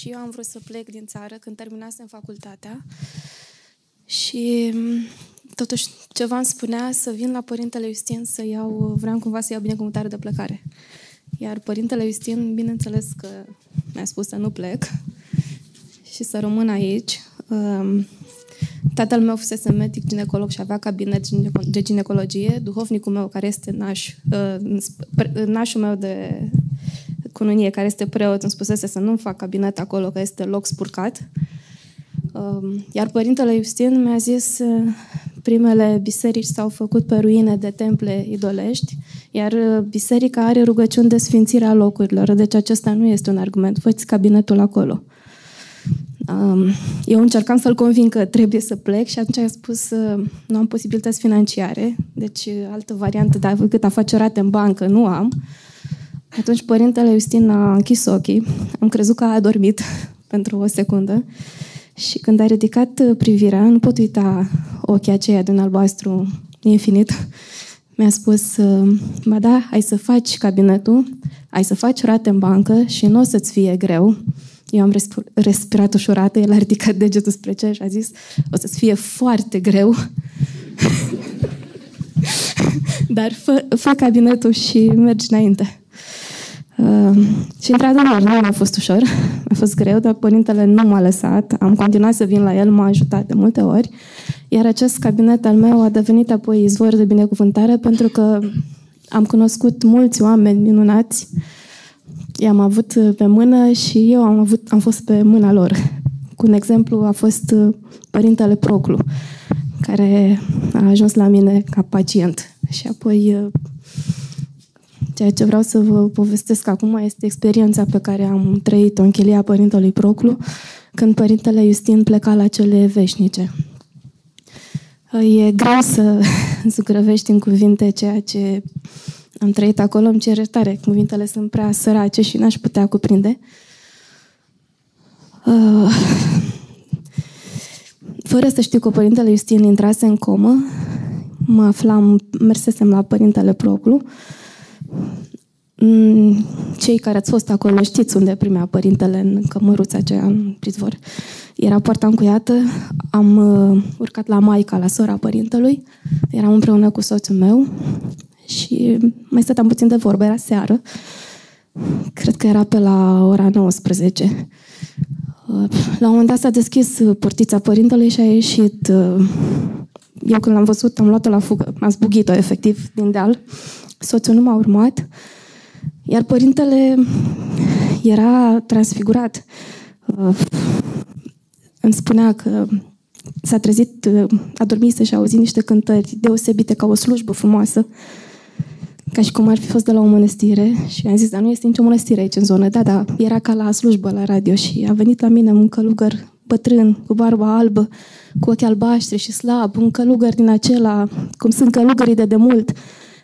și eu am vrut să plec din țară când terminasem facultatea și mm, totuși ceva îmi spunea să vin la Părintele Justin să iau, vreau cumva să iau binecuvântare de plecare. Iar Părintele Justin, bineînțeles că mi-a spus să nu plec și să rămân aici. Um, tatăl meu fusese medic ginecolog și avea cabinet de ginecologie. Duhovnicul meu, care este naș, uh, nașul meu de cununie, care este preot, îmi spusese să nu fac cabinet acolo, că este loc spurcat. Um, iar Părintele Justin mi-a zis uh, primele biserici s-au făcut pe ruine de temple idolești, iar uh, biserica are rugăciuni de sfințire a locurilor, deci acesta nu este un argument. Fă cabinetul acolo. Um, eu încercam să-l convin că trebuie să plec și atunci a spus uh, nu am posibilități financiare, deci altă variantă decât a face rate în bancă nu am. Atunci părintele Justin a închis ochii, am crezut că a adormit pentru o secundă și când a ridicat uh, privirea, nu pot uita ochii aceia din albastru infinit, mi-a spus, uh, ba da, ai să faci cabinetul, ai să faci rate în bancă și nu o să-ți fie greu. Eu am respirat ușurată, el a ridicat degetul spre cer și a zis, o să-ți fie foarte greu, dar fă, fă cabinetul și mergi înainte. Uh, și într-adevăr, nu a fost ușor, a fost greu, dar părintele nu m-a lăsat. Am continuat să vin la el, m-a ajutat de multe ori. Iar acest cabinet al meu a devenit apoi izvor de binecuvântare pentru că am cunoscut mulți oameni minunați. I-am avut pe mână și eu am, avut, am fost pe mâna lor. Cu un exemplu a fost uh, părintele Proclu, care a ajuns la mine ca pacient. Și apoi uh, Ceea ce vreau să vă povestesc acum este experiența pe care am trăit-o în chilia Părintelui Proclu, când Părintele Justin pleca la cele veșnice. E greu să zugrăvești în cuvinte ceea ce am trăit acolo, îmi cer iertare. Cuvintele sunt prea sărace și n-aș putea cuprinde. Uh, fără să știu că Părintele Justin intrase în comă, mă aflam, mersesem la Părintele Proclu, Mm, cei care ați fost acolo știți unde primea părintele în cămăruța aceea în prizvor. Era poarta încuiată, am uh, urcat la Maica, la sora părintelui, eram împreună cu soțul meu și mai stăteam puțin de vorbă, era seară, cred că era pe la ora 19. Uh, la un moment dat s-a deschis portița părintelui și a ieșit uh, eu când l-am văzut, am luat-o la fugă, am zbugit-o efectiv din deal. Soțul nu m-a urmat, iar părintele era transfigurat. Uh, îmi spunea că s-a trezit, uh, a dormit și a auzit niște cântări deosebite ca o slujbă frumoasă, ca și cum ar fi fost de la o mănăstire. Și am zis, dar nu este nicio mănăstire aici în zonă. Da, da, era ca la slujbă la radio și a venit la mine un călugăr bătrân, cu barba albă, cu ochi albaștri și slab, un călugăr din acela, cum sunt călugării de demult,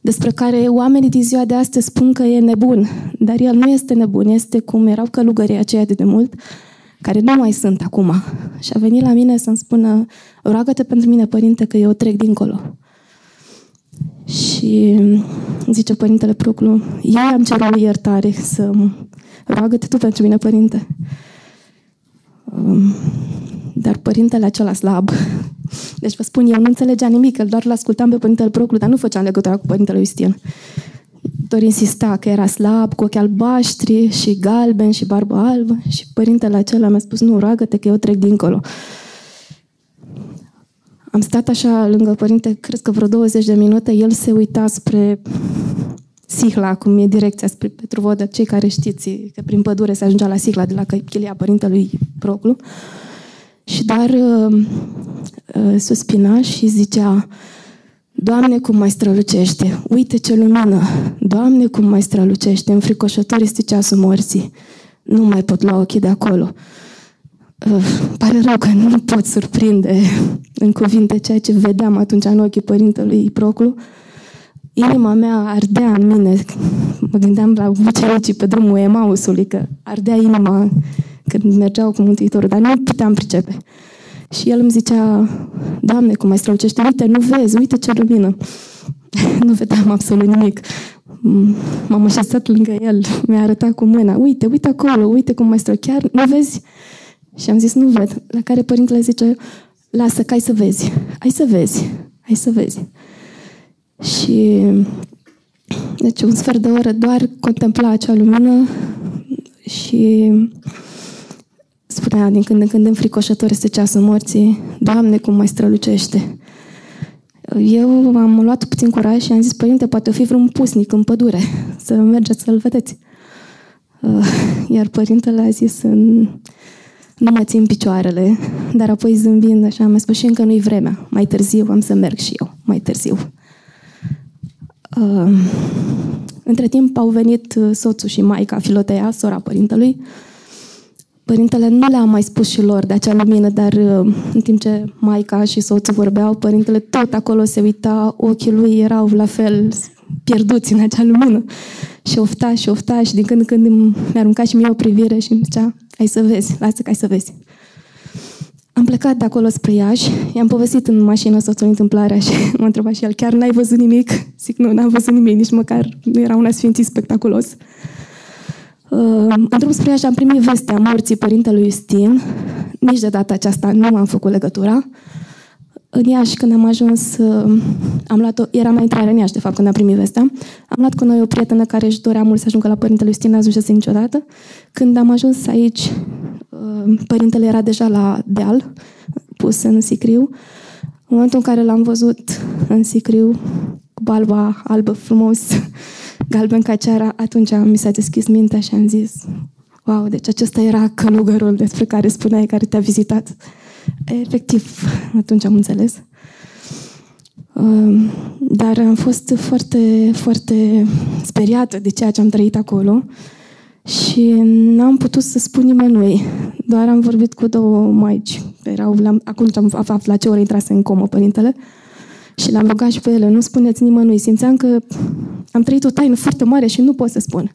despre care oamenii din ziua de astăzi spun că e nebun, dar el nu este nebun, este cum erau călugării aceia de demult, care nu mai sunt acum. Și a venit la mine să-mi spună, roagă-te pentru mine, părinte, că eu trec dincolo. Și zice părintele Proclu, eu am cerut iertare să roagă-te tu pentru mine, părinte. Um, dar părintele acela slab, deci vă spun, eu nu înțelegea nimic, doar l-ascultam pe părintele Proclu, dar nu făceam legătura cu părintele Iustin. Doar insista că era slab, cu ochi albaștri și galben și barbă albă și părintele acela mi-a spus, nu, roagă-te că eu trec dincolo. Am stat așa lângă părinte, cred că vreo 20 de minute, el se uita spre Sihla, cum e direcția spre Petruvodă, cei care știți că prin pădure se ajungea la Sihla de la chilia părintelui Proclu. Și dar uh, uh, suspina și zicea, Doamne, cum mai strălucește! Uite ce lumină! Doamne, cum mai strălucește! Înfricoșător este ceasul morții. Nu mai pot lua ochii de acolo. Uh, pare rău că nu pot surprinde în cuvinte ceea ce vedeam atunci în ochii părintelui Proclu. Inima mea ardea în mine. Mă gândeam la ucenicii pe drumul Emausului, că ardea inima când mergeau cu Mântuitorul, dar nu puteam pricepe. Și el îmi zicea, Doamne, cum mai strălucește, uite, nu vezi, uite ce lumină. nu vedeam absolut nimic. M-am așezat lângă el, mi-a arătat cu mâna, uite, uite acolo, uite cum mai chiar, nu vezi? Și am zis, nu văd. La care părintele zice, lasă, că ai să vezi, ai să vezi, ai să vezi. Și deci un sfert de oră doar contempla acea lumină și spunea din când în când înfricoșător este ceasul morții, Doamne, cum mai strălucește. Eu am luat puțin curaj și am zis, părinte, poate o fi vreun pusnic în pădure, să mergeți să-l vedeți. Uh, iar părintele a zis, nu mă țin picioarele, dar apoi zâmbind așa, mi-a spus și încă nu-i vremea. Mai târziu am să merg și eu, mai târziu. Uh, între timp au venit uh, soțul și maica Filotea, sora părintelui. Părintele nu le-a mai spus și lor de acea lumină, dar uh, în timp ce maica și soțul vorbeau, părintele tot acolo se uita, ochii lui erau la fel pierduți în acea lumină. Și ofta și ofta și din când în când mi-a aruncat și mie o privire și îmi zicea, ai să vezi, lasă că ai să vezi. Am plecat de acolo spre Iași, i-am povestit în mașină soțul întâmplarea și m-a întrebat și el, chiar n-ai văzut nimic? Zic, nu, n-am văzut nimic, nici măcar nu era un asfințit spectaculos. Uh, în drum spre Iași am primit vestea morții părintelui Justin. Nici de data aceasta nu am făcut legătura. În Iași, când am ajuns, uh, am luat o, eram la intrare în Iași, de fapt, când am primit vestea. Am luat cu noi o prietenă care își dorea mult să ajungă la părintele Justin, n-a ajuns niciodată. Când am ajuns aici, uh, părintele era deja la deal, pus în sicriu. În momentul în care l-am văzut în sicriu, cu balba albă frumos, galben ca ceara, atunci mi s-a deschis mintea și am zis wow, deci acesta era călugărul despre care spuneai, care te-a vizitat. Efectiv, atunci am înțeles. Um, dar am fost foarte, foarte speriată de ceea ce am trăit acolo și n-am putut să spun nimănui. Doar am vorbit cu două maici. Erau la, acum am aflat la ce oră intrase în comă părintele și l-am rugat și pe ele, nu spuneți nimănui. Simțeam că am trăit o taină foarte mare și nu pot să spun.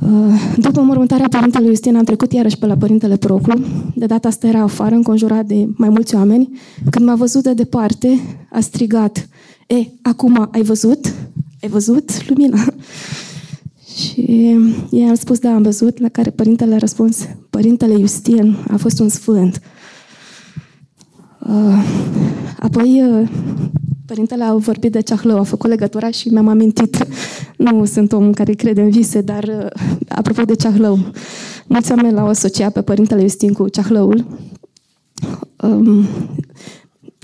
Uh, după mormântarea părintelui Justin, am trecut iarăși pe la părintele Proclu. De data asta era afară, înconjurat de mai mulți oameni. Când m-a văzut de departe, a strigat, E, acum ai văzut? Ai văzut lumina? Și i-am spus, da, am văzut, la care părintele a răspuns, părintele Justin a fost un sfânt. Uh, apoi uh, Părintele a vorbit de Ceahlău, a făcut legătura și mi-am amintit. Nu sunt om care crede în vise, dar uh, apropo de Ceahlău, mulți oameni l-au asociat pe Părintele Justin cu Ceahlăul. Um,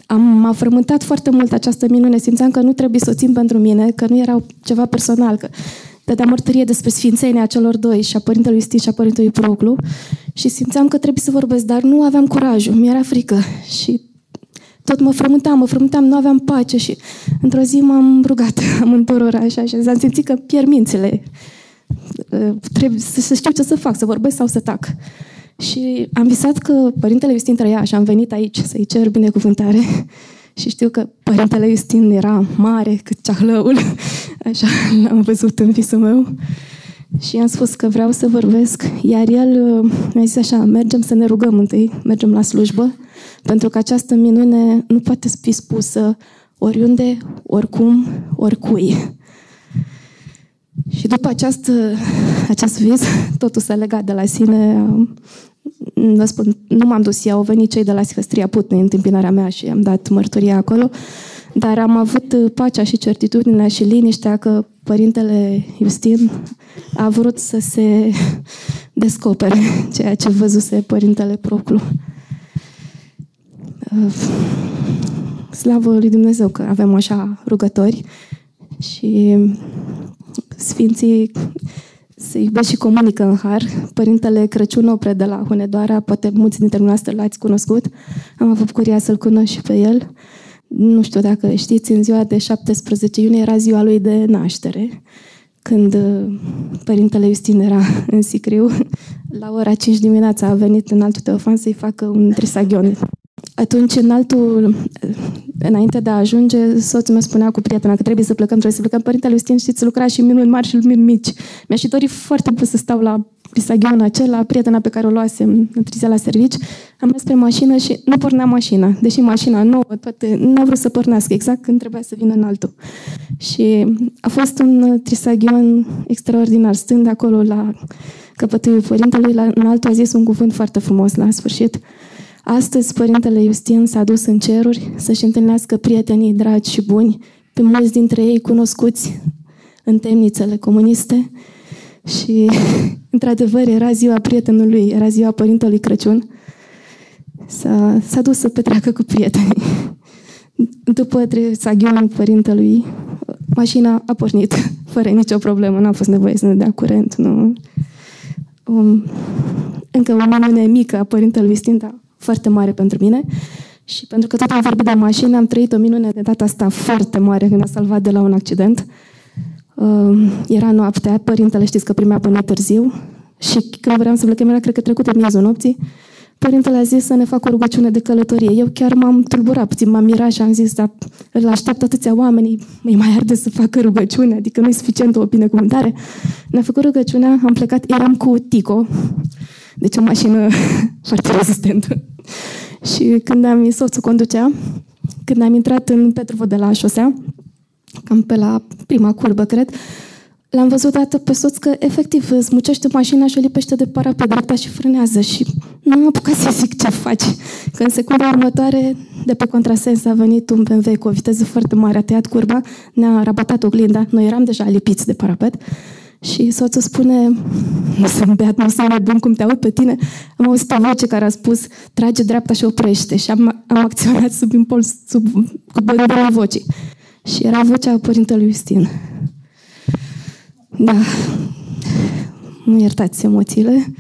am m-a frământat foarte mult această minune. Simțeam că nu trebuie să o țin pentru mine, că nu era ceva personal, că dădea mărturie despre sfințenia celor doi, și a Părintelui Justin și a Părintelui Proclu, și simțeam că trebuie să vorbesc, dar nu aveam curajul, mi-era frică. Și tot mă frământam, mă frământam, nu aveam pace și într-o zi m-am rugat amândurora așa și am simțit că pierd mințile. Uh, trebuie să știu ce să fac, să vorbesc sau să tac. Și am visat că Părintele Justin trăia și am venit aici să-i cer binecuvântare. Și știu că Părintele Justin era mare cât ceahlăul. Așa l-am văzut în visul meu. Și am spus că vreau să vorbesc. Iar el uh, mi-a zis așa, mergem să ne rugăm întâi, mergem la slujbă pentru că această minune nu poate fi spusă oriunde, oricum, oricui. Și după această, acest vis, totul s-a legat de la sine. Vă spun, nu m-am dus eu, au venit cei de la Sihăstria Putne în întâmpinarea mea și am dat mărturia acolo, dar am avut pacea și certitudinea și liniștea că Părintele Justin a vrut să se descopere ceea ce văzuse Părintele Proclu. Slavă lui Dumnezeu că avem așa rugători și Sfinții se iubesc și comunică în har. Părintele Crăciun Opre de la Hunedoara, poate mulți dintre noastre l-ați cunoscut. Am avut bucuria să-l cunosc și pe el. Nu știu dacă știți, în ziua de 17 iunie era ziua lui de naștere, când uh, Părintele Justin era în Sicriu. La ora 5 dimineața a venit în altul Teofan să-i facă un trisaghion atunci, în altul, înainte de a ajunge, soțul meu spunea cu prietena că trebuie să plecăm, trebuie să plecăm. Părintele Justin, știți, lucra și minuni mari și minuni mici. Mi-aș fi dorit foarte mult să stau la trisaghion acela, prietena pe care o luasem întârzia la servici, am mers pe mașină și nu pornea mașina. Deși mașina nouă, toate, nu a vrut să pornească exact când trebuia să vină în altul. Și a fost un trisaghion extraordinar. Stând acolo la căpătâiul părintelui, la, în altul a zis un cuvânt foarte frumos la sfârșit. Astăzi, Părintele Justin s-a dus în ceruri să-și întâlnească prietenii dragi și buni, pe mulți dintre ei cunoscuți în temnițele comuniste și, într-adevăr, era ziua prietenului, era ziua Părintelui Crăciun. S-a, s-a dus să petreacă cu prietenii. După saghion părintelui, mașina a pornit fără nicio problemă, n-a fost nevoie să ne dea curent. Nu. Um, încă o minune mică a părintelui Stinta, foarte mare pentru mine. Și pentru că tot am vorbit de mașină, am trăit o minune de data asta foarte mare când a salvat de la un accident. Uh, era noaptea, părintele știți că primea până târziu și când vreau să plecăm, era cred că trecut de miezul nopții, părintele a zis să ne facă o rugăciune de călătorie. Eu chiar m-am tulburat puțin, m-am mirat și am zis, dar îl așteaptă atâția oameni, îi mai arde să facă rugăciune, adică nu e suficient o binecuvântare. Ne-a făcut rugăciunea, am plecat, eram cu Tico, deci o mașină foarte rezistentă. Și când am soțul conducea, când am intrat în Petrovo de la șosea, cam pe la prima curbă, cred, l-am văzut dată pe soț că efectiv smucește mașina și o lipește de para pe dreapta și frânează și nu am apucat să zic ce faci. Că în secunda următoare, de pe contrasens, a venit un BMW cu o viteză foarte mare, a tăiat curba, ne-a rabatat oglinda, noi eram deja lipiți de parapet și soțul spune, nu sunt beat, nu sunt nebun cum te aud pe tine. Am auzit o voce care a spus, trage dreapta și oprește. Și am, am acționat sub impuls, sub, cu bărbarea vocii. Și era vocea Părintelui Justin. Da, nu iertați emoțiile.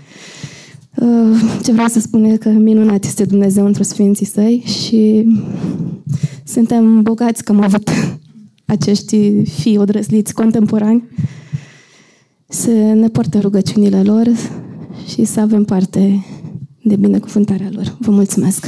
Uh, ce vreau să spun e că minunat este Dumnezeu într-o Sfinții Săi și suntem bogați că am avut acești fii odrăsliți contemporani să ne poarte rugăciunile lor și să avem parte de binecuvântarea lor. Vă mulțumesc!